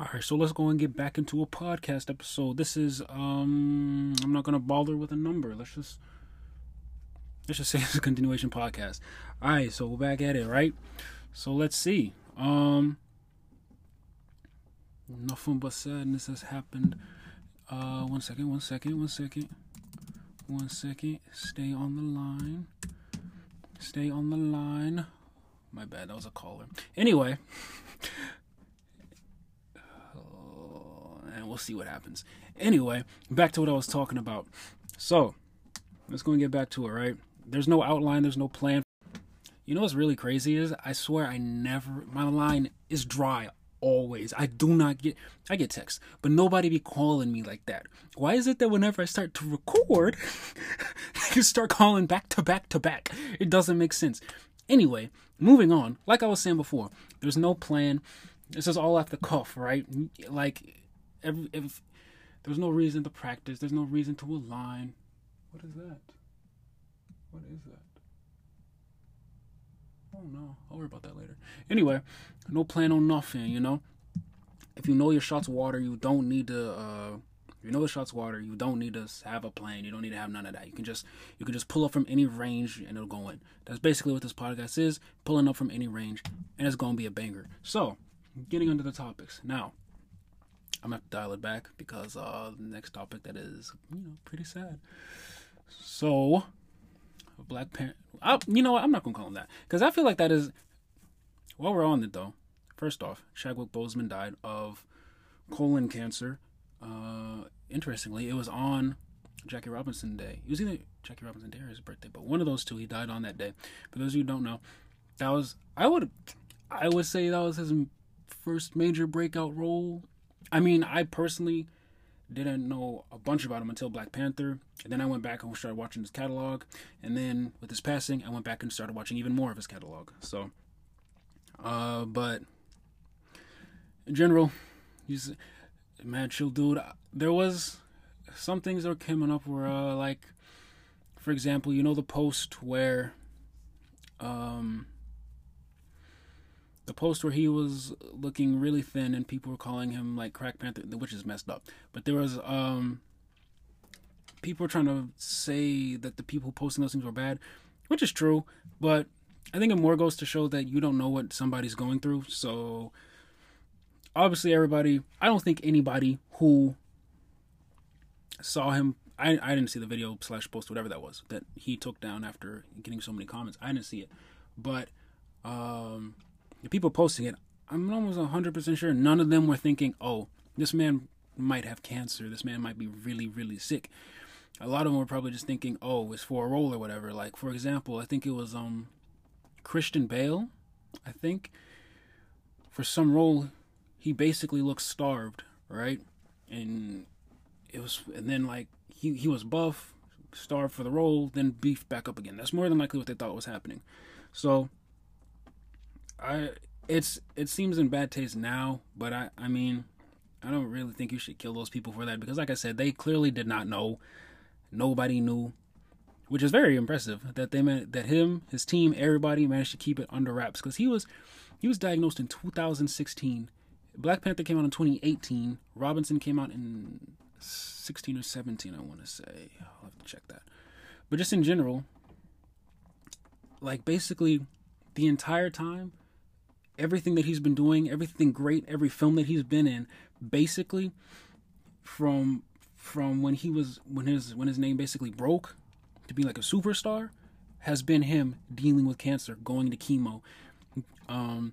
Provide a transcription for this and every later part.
All right, so let's go and get back into a podcast episode. This is um I'm not gonna bother with a number. Let's just let's just say it's a continuation podcast. All right, so we're back at it, right? So let's see. Um, nothing but sadness has happened. Uh, one second, one second, one second, one second. Stay on the line. Stay on the line. My bad, that was a caller. Anyway. and we'll see what happens. Anyway, back to what I was talking about. So, let's go and get back to it, right? There's no outline, there's no plan. You know what's really crazy is I swear I never my line is dry always. I do not get I get texts, but nobody be calling me like that. Why is it that whenever I start to record, you start calling back to back to back? It doesn't make sense. Anyway, moving on. Like I was saying before, there's no plan. This is all off the cuff, right? Like every if there's no reason to practice, there's no reason to align. What is that? What is that? Oh no, I'll worry about that later. Anyway, no plan on nothing, you know. If you know your shots water, you don't need to. Uh, you know the shots water, you don't need to have a plan. You don't need to have none of that. You can just you can just pull up from any range and it'll go in. That's basically what this podcast is: pulling up from any range, and it's gonna be a banger. So, getting into the topics now. I'm gonna have to dial it back because uh, the next topic that is you know pretty sad. So, Black Panther. You know what? I'm not gonna call him that because I feel like that is. While we're on it though, first off, Chadwick Boseman died of colon cancer. Uh, interestingly, it was on Jackie Robinson Day. It was either Jackie Robinson Day or his birthday, but one of those two. He died on that day. For those of you who don't know, that was I would I would say that was his first major breakout role I mean, I personally didn't know a bunch about him until Black Panther. And then I went back and started watching his catalog. And then with his passing, I went back and started watching even more of his catalog. So, uh, but in general, he's a mad chill dude. There was some things that were coming up where, uh, like, for example, you know the post where, um, the post where he was looking really thin and people were calling him like crack panther which is messed up. But there was um people were trying to say that the people posting those things were bad which is true. But i think it more goes to show that you don't know what somebody's going through. So obviously everybody i don't think anybody who saw him i, I didn't see the video slash post whatever that was that he took down after getting so many comments. I didn't see it. But um the people posting it, I'm almost 100% sure none of them were thinking, oh, this man might have cancer. This man might be really, really sick. A lot of them were probably just thinking, oh, it's for a role or whatever. Like, for example, I think it was um Christian Bale, I think. For some role, he basically looks starved, right? And it was, and then like he he was buff, starved for the role, then beefed back up again. That's more than likely what they thought was happening. So I it's it seems in bad taste now, but I I mean I don't really think you should kill those people for that because like I said, they clearly did not know. Nobody knew, which is very impressive that they that him, his team, everybody managed to keep it under wraps because he was he was diagnosed in 2016. Black Panther came out in 2018. Robinson came out in 16 or 17, I want to say. I'll have to check that. But just in general, like basically the entire time everything that he's been doing, everything great, every film that he's been in, basically from from when he was when his when his name basically broke to be like a superstar has been him dealing with cancer, going to chemo, um,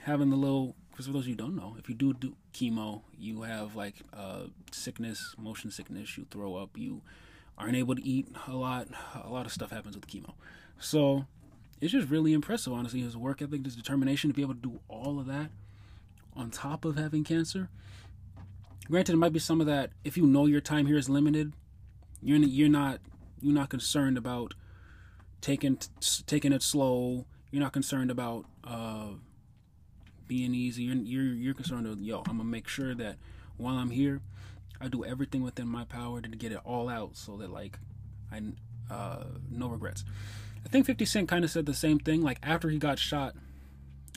having the little. Because For those you don't know, if you do do chemo, you have like uh, sickness, motion sickness. You throw up. You aren't able to eat a lot. A lot of stuff happens with chemo. So it's just really impressive, honestly. His work ethic, his determination to be able to do all of that on top of having cancer. Granted, it might be some of that. If you know your time here is limited, you're you're not you're not concerned about taking taking it slow. You're not concerned about uh, being easy. You're, you're you're concerned with yo. I'm gonna make sure that while I'm here, I do everything within my power to get it all out, so that like I uh, no regrets. I think 50 Cent kind of said the same thing. Like after he got shot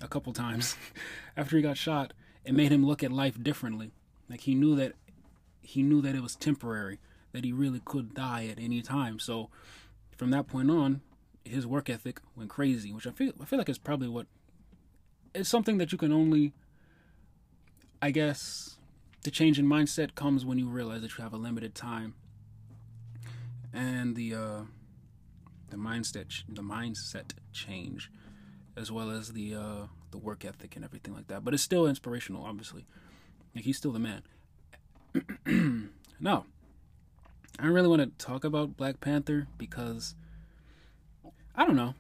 a couple times, after he got shot, it made him look at life differently. Like he knew that he knew that it was temporary, that he really could die at any time. So from that point on, his work ethic went crazy, which I feel I feel like is probably what it's something that you can only I guess the change in mindset comes when you realize that you have a limited time. And the uh the mindset the mindset change as well as the uh the work ethic and everything like that. But it's still inspirational, obviously. Like he's still the man. no. I don't really want to talk about Black Panther because I don't know.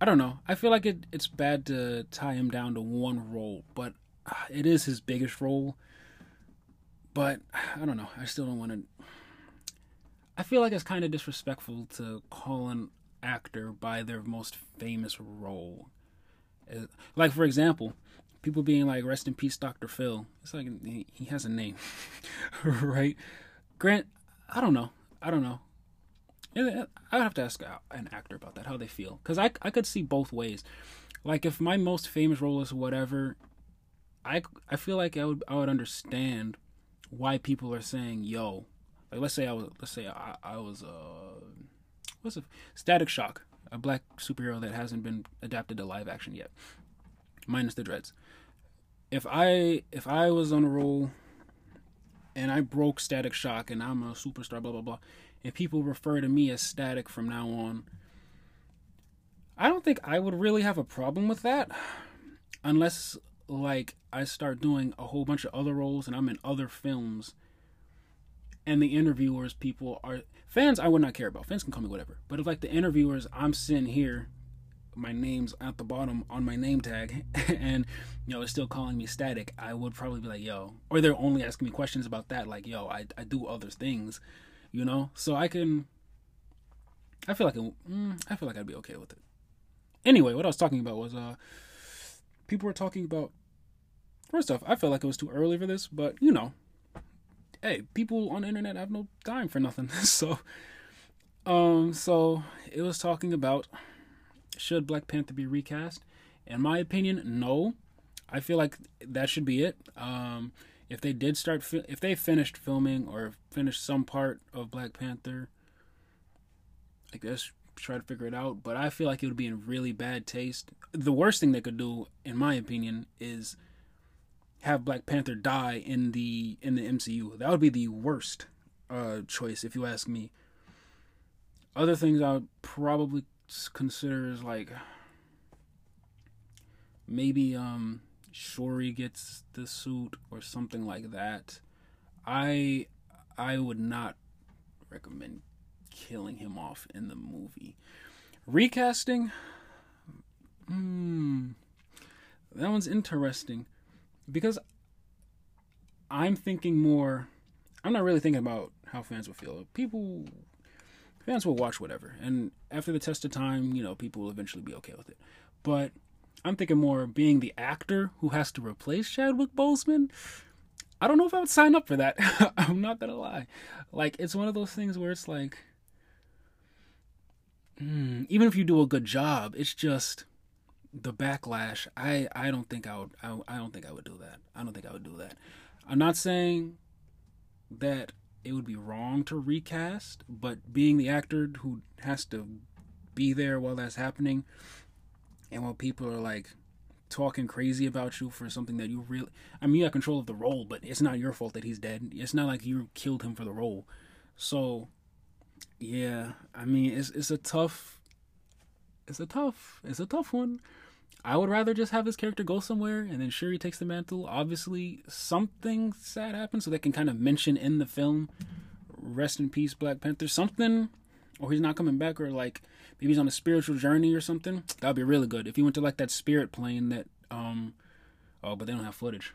I don't know. I feel like it, it's bad to tie him down to one role, but uh, it is his biggest role. But I don't know. I still don't want to. I feel like it's kind of disrespectful to call an actor by their most famous role. Uh, like, for example, people being like, rest in peace, Dr. Phil. It's like he, has a name, right? Grant, I don't know. I don't know. I would have to ask an actor about that, how they feel, because I I could see both ways. Like if my most famous role is whatever, I I feel like I would I would understand why people are saying yo. Like let's say I was let's say I I was uh what's a Static Shock, a black superhero that hasn't been adapted to live action yet, minus the dreads. If I if I was on a roll and I broke Static Shock and I'm a superstar, blah blah blah, and people refer to me as Static from now on, I don't think I would really have a problem with that, unless like I start doing a whole bunch of other roles and I'm in other films, and the interviewers people are fans. I would not care about. Fans can call me whatever, but if like the interviewers, I'm sitting here my name's at the bottom on my name tag and you know it's still calling me static i would probably be like yo or they're only asking me questions about that like yo i, I do other things you know? So i can i feel like it, mm, i feel like i'd be okay with it. Anyway what i was talking about was uh people were talking about first off i felt like it was too early for this but you know hey people on the internet have no time for nothing so um so it was talking about should Black Panther be recast? In my opinion, no. I feel like that should be it. Um, if they did start, fi- if they finished filming or finished some part of Black Panther, I guess try to figure it out. But I feel like it would be in really bad taste. The worst thing they could do, in my opinion, is have Black Panther die in the in the MCU. That would be the worst uh, choice, if you ask me. Other things I would probably consider is like maybe um Shuri gets the suit or something like that. I I would not recommend killing him off in the movie. Recasting hmm that one's interesting because I'm thinking more I'm not really thinking about how fans will feel. People fans will watch whatever. And after the test of time, you know, people will eventually be okay with it. But I'm thinking more being the actor who has to replace Chadwick Boseman. I don't know if I would sign up for that. I'm not gonna lie. Like it's one of those things where it's like, mm, even if you do a good job, it's just the backlash. I I don't think I would. I, I don't think I would do that. I don't think I would do that. I'm not saying that it would be wrong to recast, but being the actor who has to be there while that's happening and while people are like talking crazy about you for something that you really I mean you have control of the role, but it's not your fault that he's dead. It's not like you killed him for the role. So yeah, I mean it's it's a tough it's a tough it's a tough one. I would rather just have his character go somewhere and then Shuri takes the mantle. Obviously, something sad happens so they can kind of mention in the film, rest in peace, Black Panther, something, or he's not coming back, or like maybe he's on a spiritual journey or something. That would be really good if he went to like that spirit plane that, um, oh, but they don't have footage.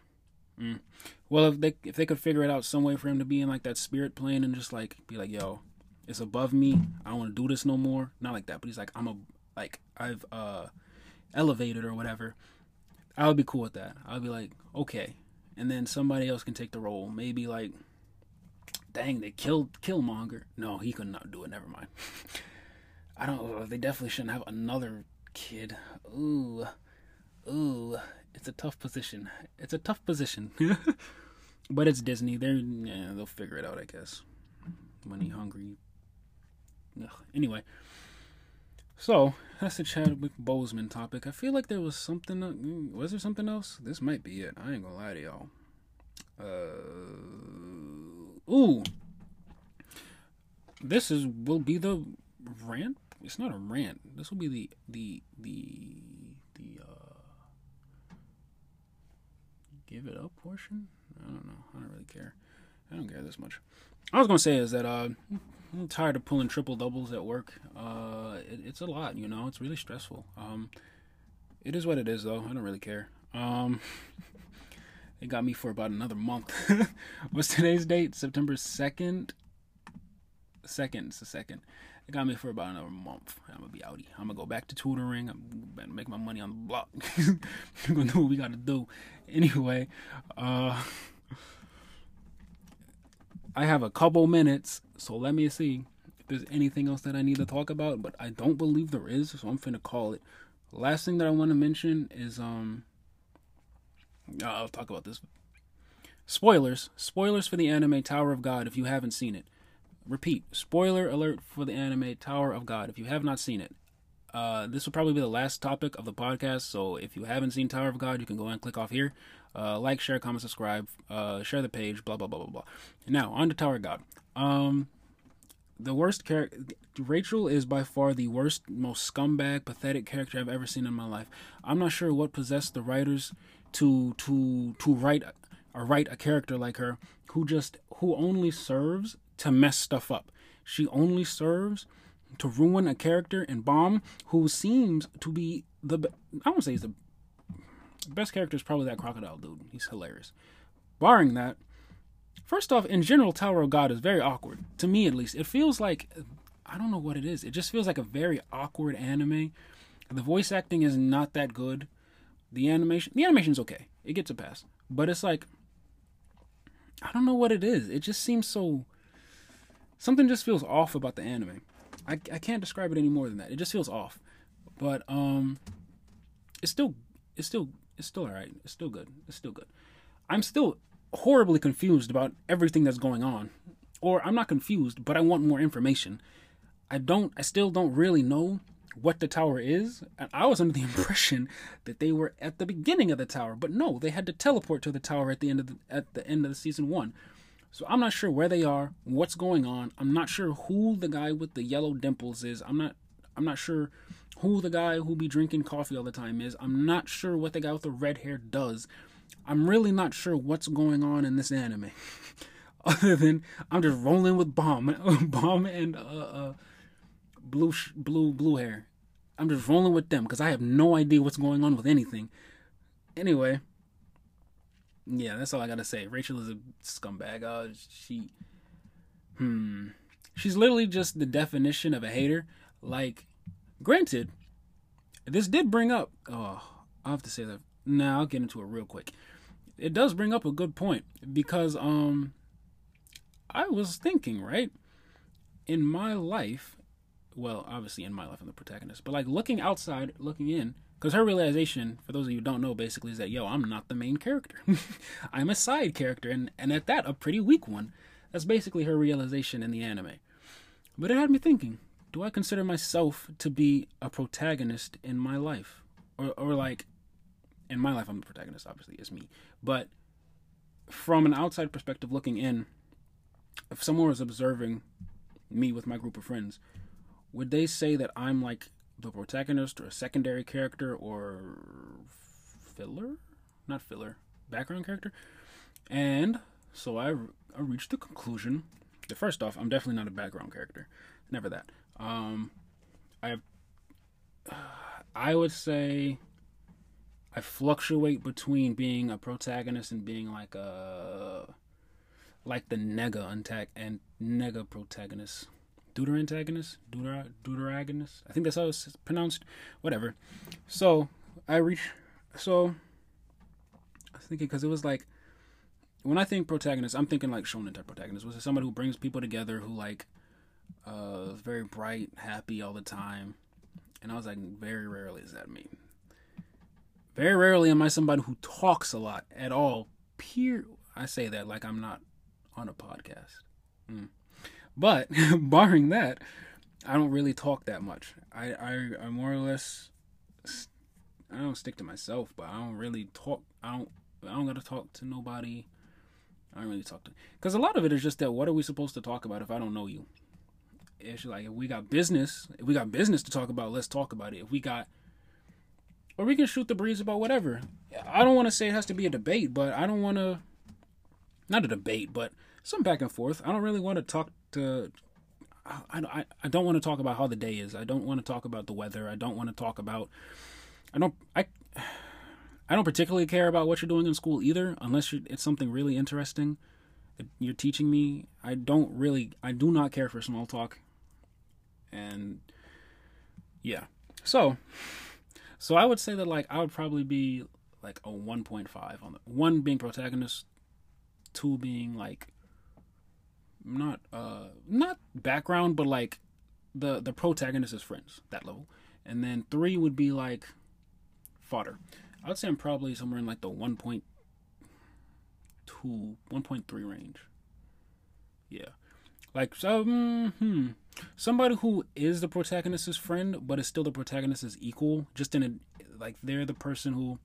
Mm. Well, if they if they could figure it out some way for him to be in like that spirit plane and just like be like, yo, it's above me. I don't want to do this no more. Not like that, but he's like, I'm a like I've uh elevated or whatever, I would be cool with that. I would be like, okay. And then somebody else can take the role. Maybe like, dang, they killed Killmonger. No, he could not do it. Never mind. I don't. They definitely shouldn't have another kid. Ooh, ooh. it's a tough position. It's a tough position. but it's Disney. They're yeah, they'll figure it out, I guess. Money hungry. Ugh. Anyway, so that's the Chadwick Boseman topic. I feel like there was something. Uh, was there something else? This might be it. I ain't gonna lie to y'all. Uh, ooh, this is will be the rant. It's not a rant. This will be the the the the uh, give it up portion. I don't know. I don't really care. I don't care this much. I was gonna say is that uh, I'm tired of pulling triple doubles at work. Uh, it, it's a lot, you know. It's really stressful. Um, it is what it is, though. I don't really care. Um, it got me for about another month. What's today's date? September second. Second, it's the second. It got me for about another month. I'm gonna be outie. I'm gonna go back to tutoring. I'm gonna make my money on the block. We're gonna do what we gotta do. Anyway, uh. I have a couple minutes, so let me see if there's anything else that I need to talk about, but I don't believe there is, so I'm finna call it. Last thing that I want to mention is um I'll talk about this. Spoilers. Spoilers for the anime Tower of God if you haven't seen it. Repeat, spoiler alert for the anime Tower of God if you have not seen it. Uh, this will probably be the last topic of the podcast, so if you haven't seen Tower of God, you can go and click off here. Uh, like, share, comment, subscribe, uh, share the page, blah blah blah blah blah. Now on to Tower God. Um, the worst character, Rachel is by far the worst, most scumbag, pathetic character I've ever seen in my life. I'm not sure what possessed the writers to to to write or write a character like her who just who only serves to mess stuff up. She only serves to ruin a character in Bam who seems to be the I won't say he's the best character is probably that crocodile dude. He's hilarious. Barring that, first off, in general, Tower of God is very awkward to me at least. It feels like I don't know what it is. It just feels like a very awkward anime. The voice acting is not that good. The animation, the animation's okay. It gets a pass, but it's like I don't know what it is. It just seems so. Something just feels off about the anime. I, I can't describe it any more than that. It just feels off. But um it's still it's still it's still alright. It's still good. It's still good. I'm still horribly confused about everything that's going on. Or I'm not confused, but I want more information. I don't I still don't really know what the tower is. And I was under the impression that they were at the beginning of the tower, but no, they had to teleport to the tower at the end of the at the end of the season 1. So I'm not sure where they are, what's going on. I'm not sure who the guy with the yellow dimples is. I'm not I'm not sure who the guy who be drinking coffee all the time is. I'm not sure what the guy with the red hair does. I'm really not sure what's going on in this anime. Other than I'm just rolling with bomb, Bam and uh, uh, blue blue blue hair. I'm just rolling with them because I have no idea what's going on with anything. Anyway, yeah, that's all I gotta say. Rachel is a scumbag. Uh, she, hmm, she's literally just the definition of a hater. Like, granted, this did bring up. Oh, I have to say that. Now nah, I'll get into it real quick. It does bring up a good point because um, I was thinking right in my life. Well, obviously in my life, I'm the protagonist, but like looking outside, looking in because her realization, for those of you who don't know, basically is that, yo, I'm not the main character. I'm a side character, and, and at that, a pretty weak one. That's basically her realization in the anime. But it had me thinking do I consider myself to be a protagonist in my life? Or, or like, in my life, I'm the protagonist, obviously, it's me. But from an outside perspective looking in, if someone was observing me with my group of friends, would they say that I'm like the protagonist or a secondary character or filler, not filler, background character. And so I, I reached the conclusion that first off, I'm definitely not a background character. Never that. Um, I I would say I fluctuate between being a protagonist and being like a like the nega antac and nega protagonist deuter antagonist, deuter deuteragonist. I think that's how it's pronounced. Whatever. So I reach. So I was thinking because it was like when I think protagonist, I'm thinking like shonen type protagonist. Was it somebody who brings people together who like uh very bright, happy all the time? And I was like, very rarely is that me. Very rarely am I somebody who talks a lot at all. Peer, I say that like I'm not on a podcast. Mm. But barring that, I don't really talk that much. I, I, I more or less, I don't stick to myself, but I don't really talk. I don't, I don't gotta talk to nobody. I don't really talk to, because a lot of it is just that. What are we supposed to talk about if I don't know you? It's like if we got business, if we got business to talk about, let's talk about it. If we got, or we can shoot the breeze about whatever. I don't want to say it has to be a debate, but I don't want to, not a debate, but some back and forth. I don't really want to talk to I, I, I don't want to talk about how the day is. I don't want to talk about the weather. I don't want to talk about I don't I I don't particularly care about what you're doing in school either unless it's something really interesting you're teaching me. I don't really I do not care for small talk. And yeah. So so I would say that like I would probably be like a 1.5 on the one being protagonist, two being like not uh not background but like the the protagonist is friends that level. And then three would be like fodder. I would say i'm probably somewhere in like the 1.2 1.3 range. Yeah. Like some hmm, somebody who is the protagonist's friend but is still the protagonist's equal just in a like they're the person who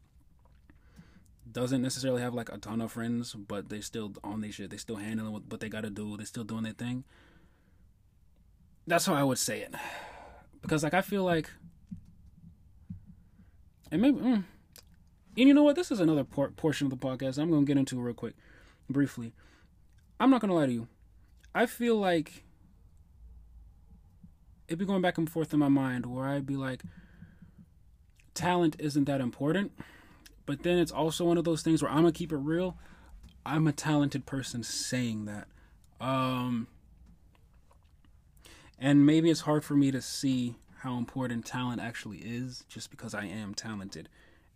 doesn't necessarily have like a ton of friends, but they still on their shit. They still handling what, what they gotta do. They still doing their thing. That's how I would say it, because like I feel like, and maybe, mm, and you know what? This is another por- portion of the podcast I'm gonna get into real quick, briefly. I'm not gonna lie to you. I feel like it'd be going back and forth in my mind where I'd be like, talent isn't that important but then it's also one of those things where I'm gonna keep it real. I'm a talented person saying that. Um, and maybe it's hard for me to see how important talent actually is just because I am talented.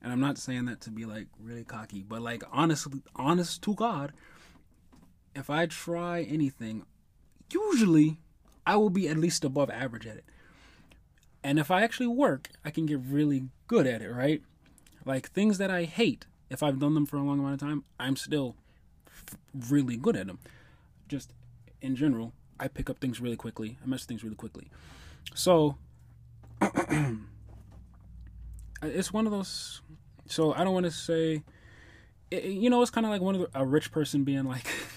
And I'm not saying that to be like really cocky, but like honestly, honest to God, if I try anything, usually I will be at least above average at it. And if I actually work, I can get really good at it, right? Like things that I hate, if I've done them for a long amount of time, I'm still f- really good at them. Just in general, I pick up things really quickly. I mess things really quickly. So uh, it's one of those. So I don't want to say, it, you know, it's kind of like one of the, a rich person being like,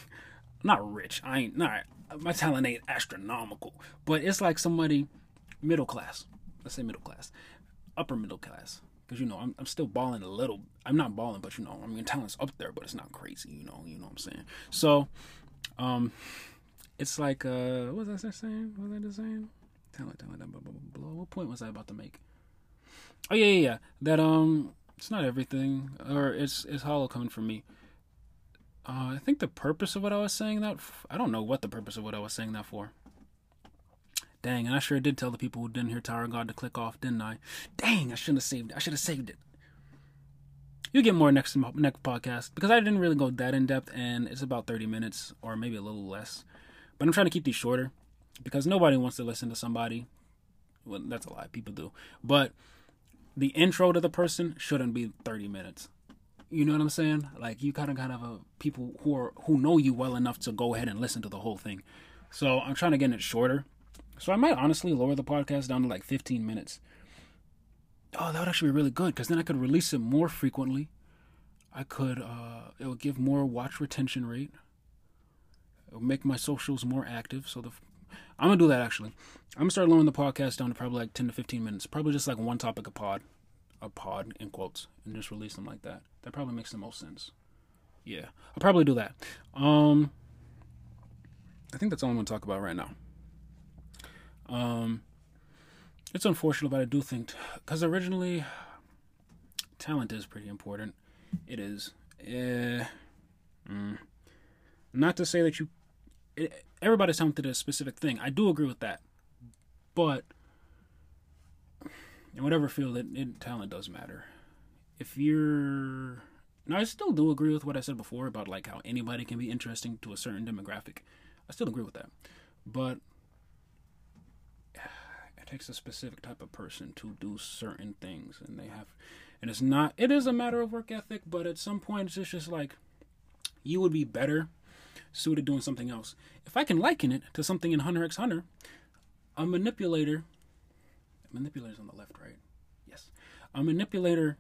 not rich. I ain't not my talent ain't astronomical, but it's like somebody middle class. Let's say middle class, upper middle class because you know I'm, I'm still balling a little. I'm not balling, but you know I mean talent's up there, but it's not crazy. You know, you know what I'm saying. So, um, it's like uh, what was I saying? What was I just saying? Talent, talent, blah, blah, blah, blah. What point was I about to make? Oh yeah, yeah, yeah. That um, it's not everything, or it's it's hollow coming from me. Uh, I think the purpose of what I was saying that I don't know what the purpose of what I was saying that for. Dang, and I sure did tell the people who didn't hear Tower God to click off, didn't I? Dang, I shouldn't have saved it. I should have saved it. You get more next next podcast because I didn't really go that in depth, and it's about thirty minutes or maybe a little less. But I'm trying to keep these shorter because nobody wants to listen to somebody. Well, that's a lie. People do, but the intro to the person shouldn't be thirty minutes. You know what I'm saying? Like you kind of kind of a people who are who know you well enough to go ahead and listen to the whole thing. So I'm trying to get it shorter so I might honestly lower the podcast down to like 15 minutes. Oh, that would actually be really good because then I could release it more frequently. I could, uh, it would give more watch retention rate. It would make my socials more active. So the, I'm gonna do that actually. I'm gonna start lowering the podcast down to probably like 10 to 15 minutes. Probably just like one topic a pod, a pod in quotes, and just release them like that. That probably makes the most sense. Yeah, I'll probably do that. Um, I think that's all I'm gonna talk about right now. Um, it's unfortunate, but I do think because originally talent is pretty important. It is. Uh, mm, not to say that you it, everybody's talented a specific thing. I do agree with that, but in whatever field, it, it talent does matter. If you're now, I still do agree with what I said before about like how anybody can be interesting to a certain demographic. I still agree with that, but it takes a specific type of person to do certain things, and they have, And it's not, it is a matter of work ethic, but at some point it's just like you would be better suited doing something else. If I can liken it to something in Hunter x Hunter, a manipulator, manipulator's on the left, right? Yes. A manipulator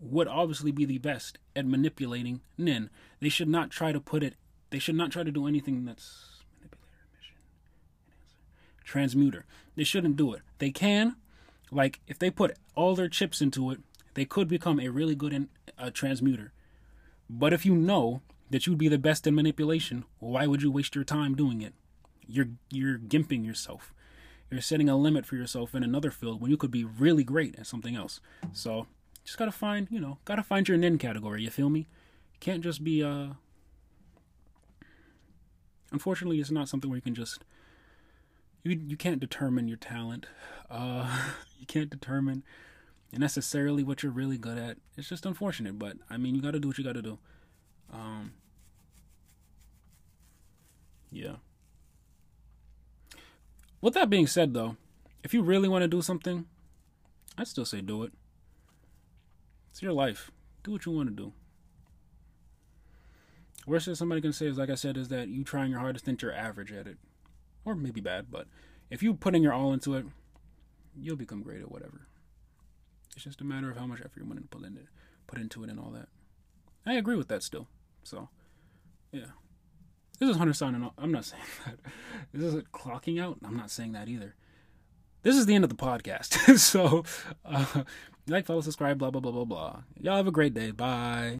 would obviously be the best at manipulating Nen. They should not try to put it, they should not try to do anything that's manipulator, mission, transmuter. They shouldn't do it. They can, like, if they put all their chips into it, they could become a really good in, uh, transmuter. But if you know that you'd be the best in manipulation, why would you waste your time doing it? You're you're gimping yourself. You're setting a limit for yourself in another field when you could be really great at something else. So just gotta find, you know, gotta find your Nen category. You feel me? You Can't just be. uh Unfortunately, it's not something where you can just. You you can't determine your talent. Uh You can't determine necessarily what you're really good at. It's just unfortunate, but I mean, you got to do what you got to do. Um, yeah. With that being said, though, if you really want to do something, I'd still say do it. It's your life. Do what you want to do. Worst that somebody can say is, like I said, is that you trying your hardest think you're average at it, or maybe bad. But if you putting your all into it, you'll become great at whatever. It's just a matter of how much effort you're willing to put into it, put into it, and all that. I agree with that still. So, yeah. This is Hunter signing off. I'm not saying that. This is clocking out. I'm not saying that either. This is the end of the podcast. so, uh, like, follow, subscribe, blah, blah, blah, blah, blah. Y'all have a great day. Bye.